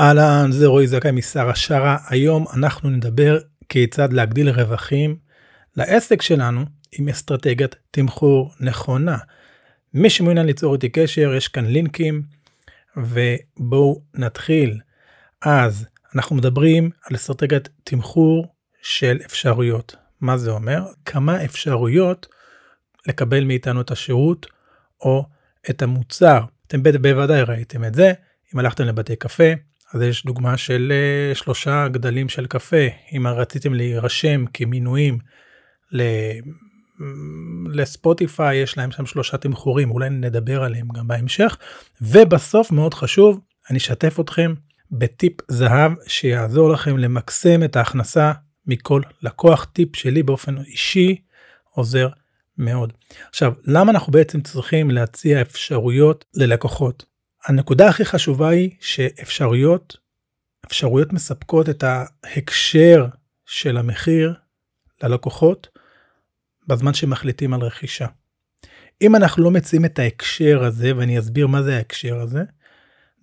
אהלן, זה רועי זכאי משר השרה. היום אנחנו נדבר כיצד להגדיל רווחים לעסק שלנו עם אסטרטגיית תמחור נכונה. מי שמעוניין ליצור איתי קשר, יש כאן לינקים, ובואו נתחיל. אז אנחנו מדברים על אסטרטגיית תמחור של אפשרויות. מה זה אומר? כמה אפשרויות לקבל מאיתנו את השירות או את המוצר. אתם בוודאי ראיתם את זה, אם הלכתם לבתי קפה, אז יש דוגמה של uh, שלושה גדלים של קפה. אם רציתם להירשם כמינויים ל... לספוטיפיי, יש להם שם שלושה תמחורים, אולי נדבר עליהם גם בהמשך. ובסוף, מאוד חשוב, אני אשתף אתכם בטיפ זהב שיעזור לכם למקסם את ההכנסה מכל לקוח. טיפ שלי באופן אישי עוזר מאוד. עכשיו, למה אנחנו בעצם צריכים להציע אפשרויות ללקוחות? הנקודה הכי חשובה היא שאפשרויות, אפשרויות מספקות את ההקשר של המחיר ללקוחות בזמן שמחליטים על רכישה. אם אנחנו לא מציעים את ההקשר הזה, ואני אסביר מה זה ההקשר הזה,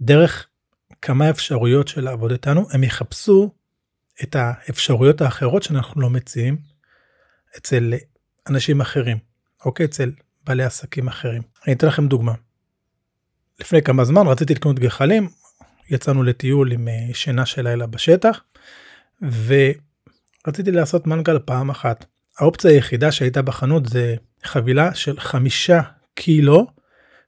דרך כמה אפשרויות של לעבוד איתנו, הם יחפשו את האפשרויות האחרות שאנחנו לא מציעים אצל אנשים אחרים, אוקיי? אצל בעלי עסקים אחרים. אני אתן לכם דוגמה. לפני כמה זמן רציתי לקנות גחלים, יצאנו לטיול עם אה, שינה של לילה בשטח, ורציתי לעשות מנגל פעם אחת. האופציה היחידה שהייתה בחנות זה חבילה של חמישה קילו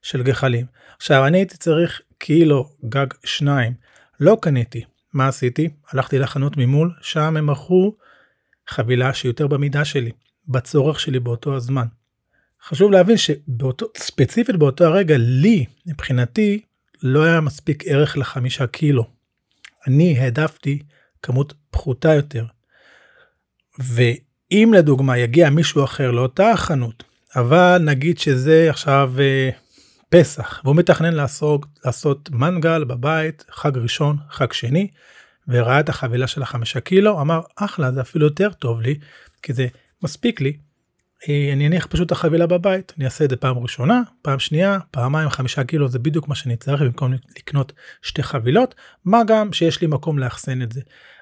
של גחלים. עכשיו אני הייתי צריך קילו גג שניים, לא קניתי. מה עשיתי? הלכתי לחנות ממול, שם הם מכרו חבילה שיותר במידה שלי, בצורך שלי באותו הזמן. חשוב להבין שבאותו, ספציפית באותו הרגע, לי, מבחינתי, לא היה מספיק ערך לחמישה קילו. אני העדפתי כמות פחותה יותר. ואם לדוגמה יגיע מישהו אחר לאותה החנות, אבל נגיד שזה עכשיו אה, פסח, והוא מתכנן לעשות, לעשות מנגל בבית, חג ראשון, חג שני, וראה את החבילה של החמישה קילו, אמר, אחלה, זה אפילו יותר טוב לי, כי זה מספיק לי, אני אניח פשוט את החבילה בבית, אני אעשה את זה פעם ראשונה, פעם שנייה, פעמיים חמישה קילו זה בדיוק מה שאני צריך במקום לקנות שתי חבילות, מה גם שיש לי מקום לאחסן את זה.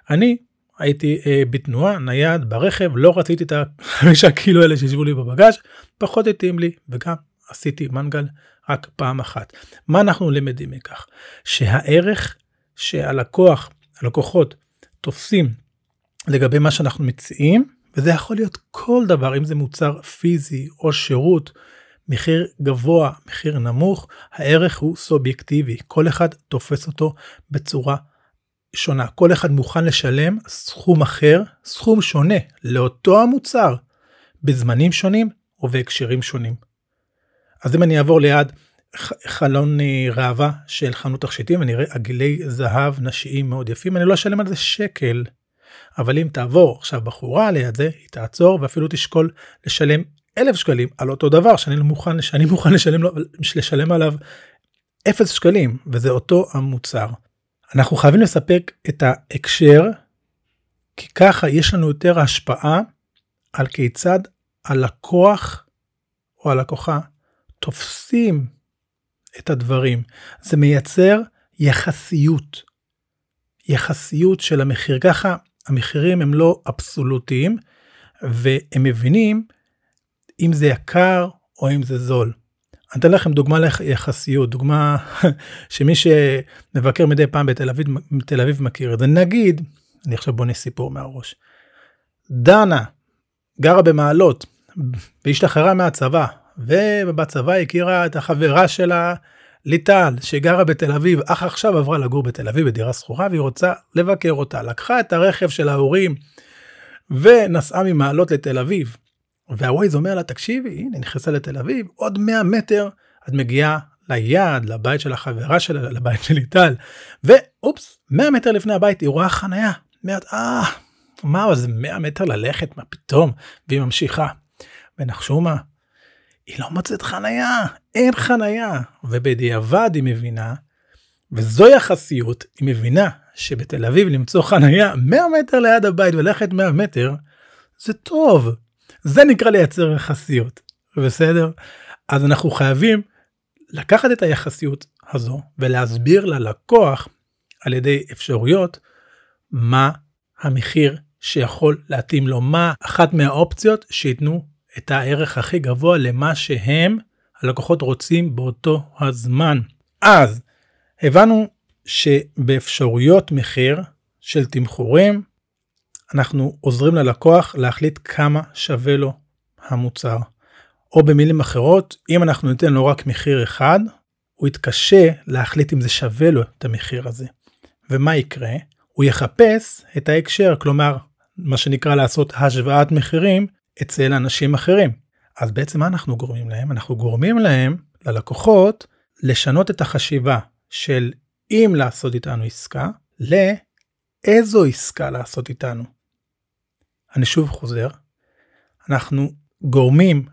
אני הייתי אה, בתנועה, נייד, ברכב, לא רציתי את החמישה קילו האלה שישבו לי בבגאז', פחות התאים לי, וגם עשיתי מנגל רק פעם אחת. מה אנחנו למדים מכך? שהערך שהלקוח, הלקוחות תופסים לגבי מה שאנחנו מציעים, וזה יכול להיות כל דבר, אם זה מוצר פיזי או שירות, מחיר גבוה, מחיר נמוך, הערך הוא סובייקטיבי, כל אחד תופס אותו בצורה שונה, כל אחד מוכן לשלם סכום אחר, סכום שונה, לאותו המוצר, בזמנים שונים ובהקשרים שונים. אז אם אני אעבור ליד חלון אה, ראווה של חנות תכשיטים ואני אראה עגילי זהב נשיים מאוד יפים, אני לא אשלם על זה שקל. אבל אם תעבור עכשיו בחורה ליד זה, היא תעצור ואפילו תשקול לשלם אלף שקלים על אותו דבר שאני לא מוכן, שאני מוכן לשלם, לשלם עליו אפס שקלים, וזה אותו המוצר. אנחנו חייבים לספק את ההקשר, כי ככה יש לנו יותר השפעה על כיצד הלקוח או הלקוחה תופסים את הדברים. זה מייצר יחסיות. יחסיות של המחיר. ככה המחירים הם לא אבסולוטיים, והם מבינים אם זה יקר או אם זה זול. אני אתן לכם דוגמה ליחסיות, דוגמה שמי שמבקר מדי פעם בתל אביב, בתל אביב מכיר את זה. נגיד, אני עכשיו בונה סיפור מהראש. דנה גרה במעלות והשתחררה מהצבא, ובצבא הכירה את החברה שלה ליטל, שגרה בתל אביב, אך עכשיו עברה לגור בתל אביב בדירה שכורה, והיא רוצה לבקר אותה. לקחה את הרכב של ההורים ונסעה ממעלות לתל אביב. והווייז אומר לה, תקשיבי, הנה נכנסה לתל אביב, עוד 100 מטר את מגיעה ליעד, לבית של החברה שלה, לבית של ליטל. ואופס, 100 מטר לפני הבית היא רואה חניה. אומרת, אה, מה, זה 100 מטר ללכת, מה פתאום? והיא ממשיכה. ונחשו מה? היא לא מוצאת חנייה, אין חנייה. ובדיעבד היא מבינה, וזו יחסיות, היא מבינה שבתל אביב למצוא חנייה 100 מטר ליד הבית וללכת 100 מטר, זה טוב. זה נקרא לייצר יחסיות, בסדר? אז אנחנו חייבים לקחת את היחסיות הזו ולהסביר ללקוח על ידי אפשרויות מה המחיר שיכול להתאים לו, מה אחת מהאופציות שייתנו את הערך הכי גבוה למה שהם, הלקוחות רוצים באותו הזמן. אז הבנו שבאפשרויות מחיר של תמחורים, אנחנו עוזרים ללקוח להחליט כמה שווה לו המוצר. או במילים אחרות, אם אנחנו ניתן לו רק מחיר אחד, הוא יתקשה להחליט אם זה שווה לו את המחיר הזה. ומה יקרה? הוא יחפש את ההקשר, כלומר, מה שנקרא לעשות השוואת מחירים אצל אנשים אחרים. אז בעצם מה אנחנו גורמים להם? אנחנו גורמים להם, ללקוחות, לשנות את החשיבה של אם לעשות איתנו עסקה, לאיזו עסקה לעשות איתנו. אני שוב חוזר, אנחנו גורמים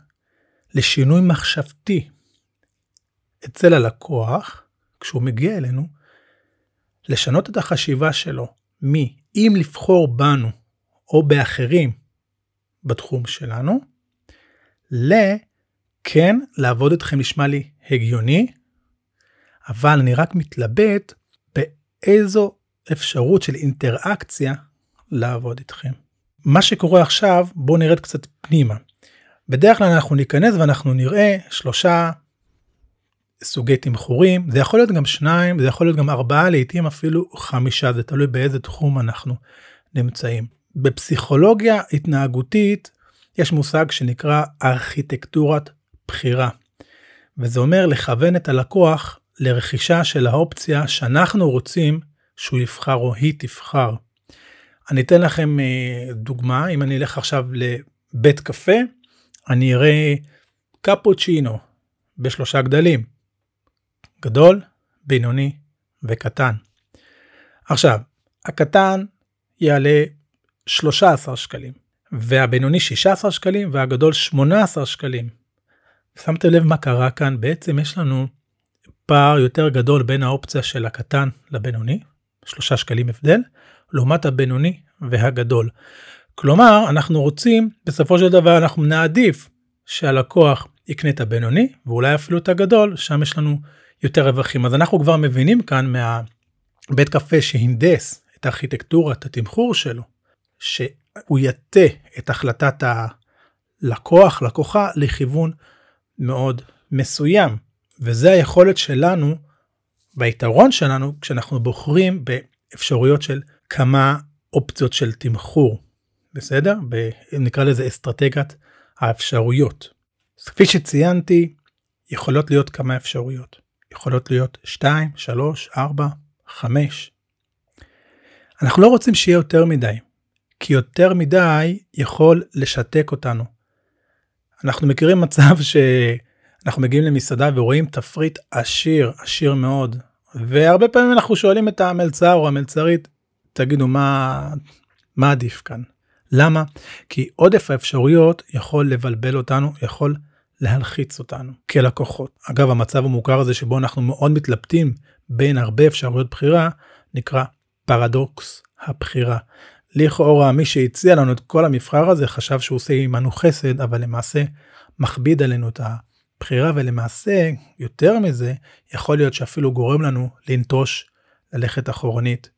לשינוי מחשבתי אצל הלקוח, כשהוא מגיע אלינו, לשנות את החשיבה שלו מ"אם לבחור בנו או באחרים בתחום שלנו", ל"כן, לעבוד איתכם נשמע לי הגיוני, אבל אני רק מתלבט באיזו אפשרות של אינטראקציה לעבוד איתכם. מה שקורה עכשיו, בואו נרד קצת פנימה. בדרך כלל אנחנו ניכנס ואנחנו נראה שלושה סוגי תמחורים, זה יכול להיות גם שניים, זה יכול להיות גם ארבעה, לעתים אפילו חמישה, זה תלוי באיזה תחום אנחנו נמצאים. בפסיכולוגיה התנהגותית יש מושג שנקרא ארכיטקטורת בחירה, וזה אומר לכוון את הלקוח לרכישה של האופציה שאנחנו רוצים שהוא יבחר או היא תבחר. אני אתן לכם אה, דוגמה, אם אני אלך עכשיו לבית קפה, אני אראה קפוצ'ינו בשלושה גדלים, גדול, בינוני וקטן. עכשיו, הקטן יעלה 13 שקלים, והבינוני 16 שקלים והגדול 18 שקלים. שמתם לב מה קרה כאן? בעצם יש לנו פער יותר גדול בין האופציה של הקטן לבינוני, 3 שקלים הבדל, לעומת הבינוני והגדול. כלומר, אנחנו רוצים, בסופו של דבר אנחנו נעדיף שהלקוח יקנה את הבינוני, ואולי אפילו את הגדול, שם יש לנו יותר רווחים. אז אנחנו כבר מבינים כאן מהבית קפה שהנדס את ארכיטקטורת התמחור שלו, שהוא יטה את החלטת הלקוח, לקוחה, לכיוון מאוד מסוים. וזה היכולת שלנו, והיתרון שלנו, כשאנחנו בוחרים באפשרויות של כמה אופציות של תמחור. בסדר? ב, נקרא לזה אסטרטגיית האפשרויות. אז כפי שציינתי, יכולות להיות כמה אפשרויות. יכולות להיות 2, 3, 4, 5. אנחנו לא רוצים שיהיה יותר מדי, כי יותר מדי יכול לשתק אותנו. אנחנו מכירים מצב שאנחנו מגיעים למסעדה ורואים תפריט עשיר, עשיר מאוד, והרבה פעמים אנחנו שואלים את המלצר או המלצרית, תגידו מה, מה עדיף כאן? למה? כי עודף האפשרויות יכול לבלבל אותנו, יכול להלחיץ אותנו כלקוחות. אגב, המצב המוכר הזה שבו אנחנו מאוד מתלבטים בין הרבה אפשרויות בחירה, נקרא פרדוקס הבחירה. לכאורה מי שהציע לנו את כל המבחר הזה חשב שהוא עושה עמנו חסד, אבל למעשה מכביד עלינו את הבחירה, ולמעשה, יותר מזה, יכול להיות שאפילו גורם לנו לנטוש, ללכת אחורנית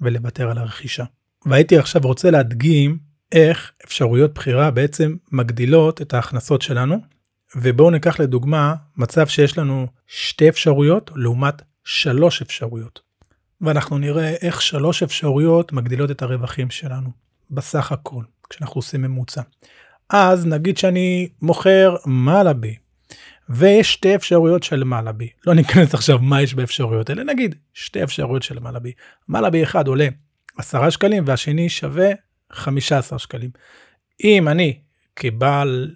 ולוותר על הרכישה. והייתי עכשיו רוצה להדגים איך אפשרויות בחירה בעצם מגדילות את ההכנסות שלנו. ובואו ניקח לדוגמה מצב שיש לנו שתי אפשרויות לעומת שלוש אפשרויות. ואנחנו נראה איך שלוש אפשרויות מגדילות את הרווחים שלנו בסך הכל כשאנחנו עושים ממוצע. אז נגיד שאני מוכר מלאבי ויש שתי אפשרויות של מלאבי. לא ניכנס עכשיו מה יש באפשרויות האלה, נגיד שתי אפשרויות של מלאבי. מלאבי אחד עולה 10 שקלים והשני שווה 15 שקלים. אם אני כבעל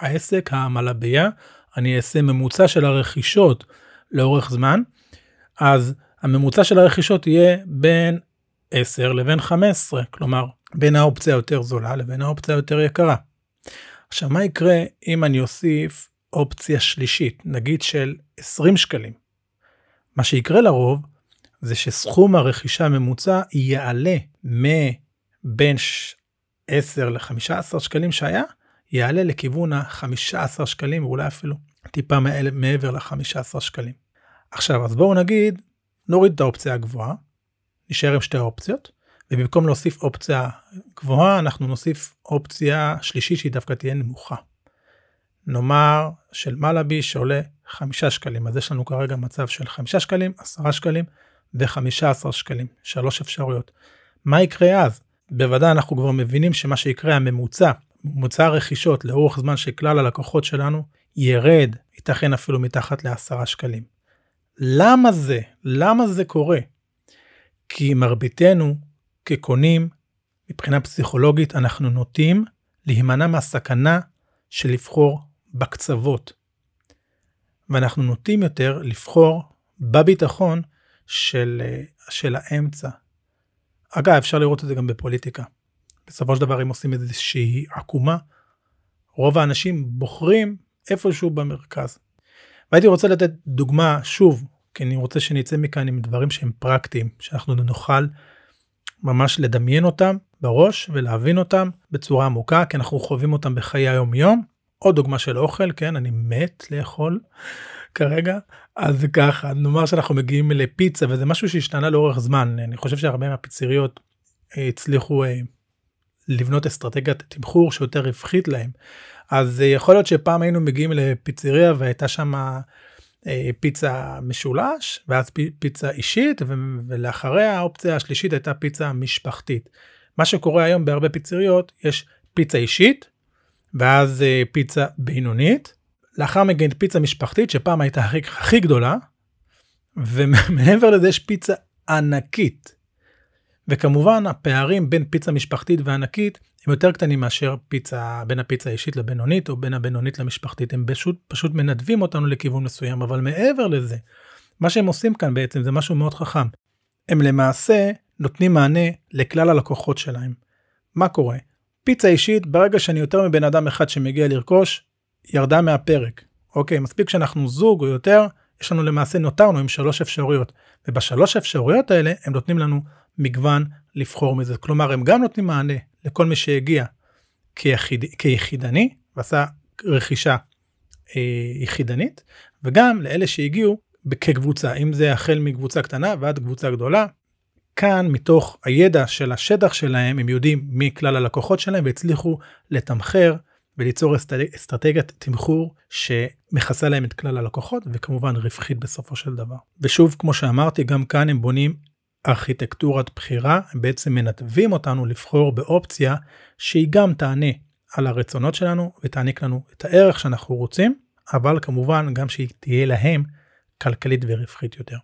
העסק, המלאבייה, אני אעשה ממוצע של הרכישות לאורך זמן, אז הממוצע של הרכישות יהיה בין 10 לבין 15, כלומר בין האופציה היותר זולה לבין האופציה היותר יקרה. עכשיו מה יקרה אם אני אוסיף אופציה שלישית, נגיד של 20 שקלים? מה שיקרה לרוב זה שסכום הרכישה הממוצע יעלה מבין 10 ל-15 שקלים שהיה, יעלה לכיוון ה-15 שקלים ואולי אפילו טיפה מעבר ל-15 שקלים. עכשיו אז בואו נגיד, נוריד את האופציה הגבוהה, נשאר עם שתי אופציות, ובמקום להוסיף אופציה גבוהה, אנחנו נוסיף אופציה שלישית שהיא דווקא תהיה נמוכה. נאמר של מלאבי שעולה 5 שקלים, אז יש לנו כרגע מצב של 5 שקלים, 10 שקלים ו-15 שקלים, שלוש אפשרויות. מה יקרה אז? בוודאי אנחנו כבר מבינים שמה שיקרה הממוצע, ממוצע הרכישות לאורך זמן של כלל הלקוחות שלנו, ירד, ייתכן אפילו מתחת ל-10 שקלים. למה זה? למה זה קורה? כי מרביתנו כקונים, מבחינה פסיכולוגית, אנחנו נוטים להימנע מהסכנה של לבחור בקצוות. ואנחנו נוטים יותר לבחור בביטחון של, של האמצע. אגב, אפשר לראות את זה גם בפוליטיקה. בסופו של דבר, אם עושים איזושהי עקומה, רוב האנשים בוחרים איפשהו במרכז. והייתי רוצה לתת דוגמה, שוב, כי אני רוצה שנצא מכאן עם דברים שהם פרקטיים, שאנחנו נוכל ממש לדמיין אותם בראש ולהבין אותם בצורה עמוקה, כי אנחנו חווים אותם בחיי היום יום. עוד דוגמה של אוכל, כן, אני מת לאכול כרגע, אז ככה, נאמר שאנחנו מגיעים לפיצה וזה משהו שהשתנה לאורך זמן, אני חושב שהרבה מהפיצריות אה, הצליחו אה, לבנות אסטרטגיית תמחור שיותר רווחית להם. אז אה, יכול להיות שפעם היינו מגיעים לפיצריה והייתה שם אה, פיצה משולש ואז פיצה אישית ולאחריה האופציה השלישית הייתה פיצה משפחתית. מה שקורה היום בהרבה פיצריות יש פיצה אישית ואז אה, פיצה בינונית לאחר מכן פיצה משפחתית שפעם הייתה הכי, הכי גדולה ומעבר לזה יש פיצה ענקית. וכמובן הפערים בין פיצה משפחתית וענקית הם יותר קטנים מאשר פיצה בין הפיצה האישית לבינונית או בין הבינונית למשפחתית הם פשוט פשוט מנדבים אותנו לכיוון מסוים אבל מעבר לזה מה שהם עושים כאן בעצם זה משהו מאוד חכם. הם למעשה נותנים מענה לכלל הלקוחות שלהם. מה קורה? פיצה אישית ברגע שאני יותר מבן אדם אחד שמגיע לרכוש ירדה מהפרק. אוקיי מספיק שאנחנו זוג או יותר יש לנו למעשה נותרנו עם שלוש אפשרויות ובשלוש אפשרויות האלה הם נותנים לנו מגוון לבחור מזה כלומר הם גם נותנים מענה לכל מי שהגיע כיחיד, כיחידני ועשה רכישה אה, יחידנית וגם לאלה שהגיעו כקבוצה אם זה החל מקבוצה קטנה ועד קבוצה גדולה. כאן מתוך הידע של השטח שלהם הם יודעים מי כלל הלקוחות שלהם והצליחו לתמחר וליצור אסטרטגיית תמחור שמכסה להם את כלל הלקוחות וכמובן רווחית בסופו של דבר. ושוב כמו שאמרתי גם כאן הם בונים ארכיטקטורת בחירה בעצם מנתבים אותנו לבחור באופציה שהיא גם תענה על הרצונות שלנו ותעניק לנו את הערך שאנחנו רוצים אבל כמובן גם שהיא תהיה להם כלכלית ורווחית יותר.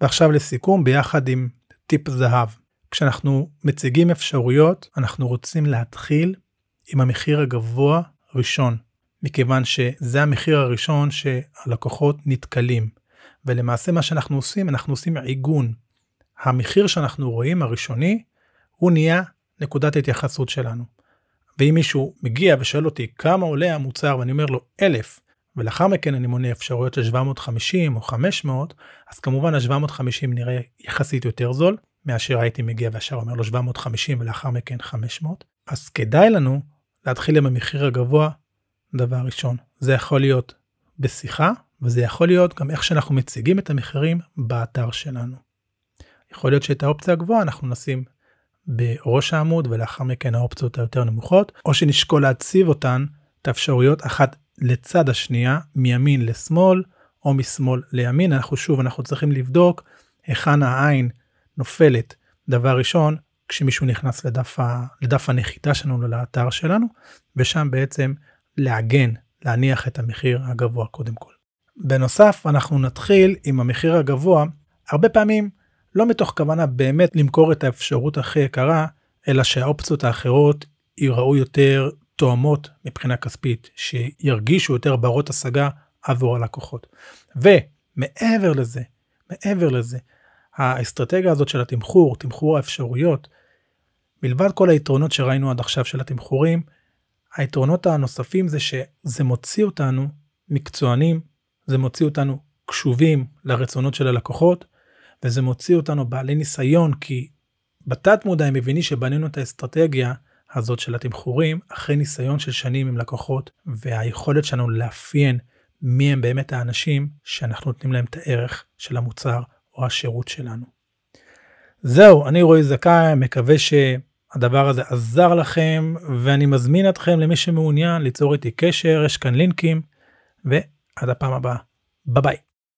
ועכשיו לסיכום ביחד עם טיפ זהב. כשאנחנו מציגים אפשרויות אנחנו רוצים להתחיל עם המחיר הגבוה ראשון מכיוון שזה המחיר הראשון שהלקוחות נתקלים. ולמעשה מה שאנחנו עושים אנחנו עושים עיגון המחיר שאנחנו רואים הראשוני הוא נהיה נקודת ההתייחסות שלנו. ואם מישהו מגיע ושואל אותי כמה עולה המוצר ואני אומר לו אלף ולאחר מכן אני מונה אפשרויות של 750 או 500 אז כמובן ה-750 נראה יחסית יותר זול מאשר הייתי מגיע וישר אומר לו 750 ולאחר מכן 500 אז כדאי לנו להתחיל עם המחיר הגבוה דבר ראשון זה יכול להיות בשיחה וזה יכול להיות גם איך שאנחנו מציגים את המחירים באתר שלנו. יכול להיות שאת האופציה הגבוהה אנחנו נשים בראש העמוד ולאחר מכן האופציות היותר נמוכות או שנשקול להציב אותן את האפשרויות אחת לצד השנייה מימין לשמאל או משמאל לימין. אנחנו שוב אנחנו צריכים לבדוק היכן העין נופלת. דבר ראשון כשמישהו נכנס לדף, ה, לדף הנחיתה שלנו לאתר שלנו ושם בעצם לעגן להניח את המחיר הגבוה קודם כל. בנוסף אנחנו נתחיל עם המחיר הגבוה. הרבה פעמים לא מתוך כוונה באמת למכור את האפשרות הכי יקרה, אלא שהאופציות האחרות ייראו יותר תואמות מבחינה כספית, שירגישו יותר ברות השגה עבור הלקוחות. ומעבר לזה, מעבר לזה, האסטרטגיה הזאת של התמחור, תמחור האפשרויות, מלבד כל היתרונות שראינו עד עכשיו של התמחורים, היתרונות הנוספים זה שזה מוציא אותנו מקצוענים, זה מוציא אותנו קשובים לרצונות של הלקוחות, וזה מוציא אותנו בעלי ניסיון כי בתת מודע הם מבינים שבנינו את האסטרטגיה הזאת של התמחורים אחרי ניסיון של שנים עם לקוחות והיכולת שלנו לאפיין מי הם באמת האנשים שאנחנו נותנים להם את הערך של המוצר או השירות שלנו. זהו, אני רועי זכאי, מקווה שהדבר הזה עזר לכם, ואני מזמין אתכם למי שמעוניין ליצור איתי קשר, יש כאן לינקים, ועד הפעם הבאה. ביי ביי.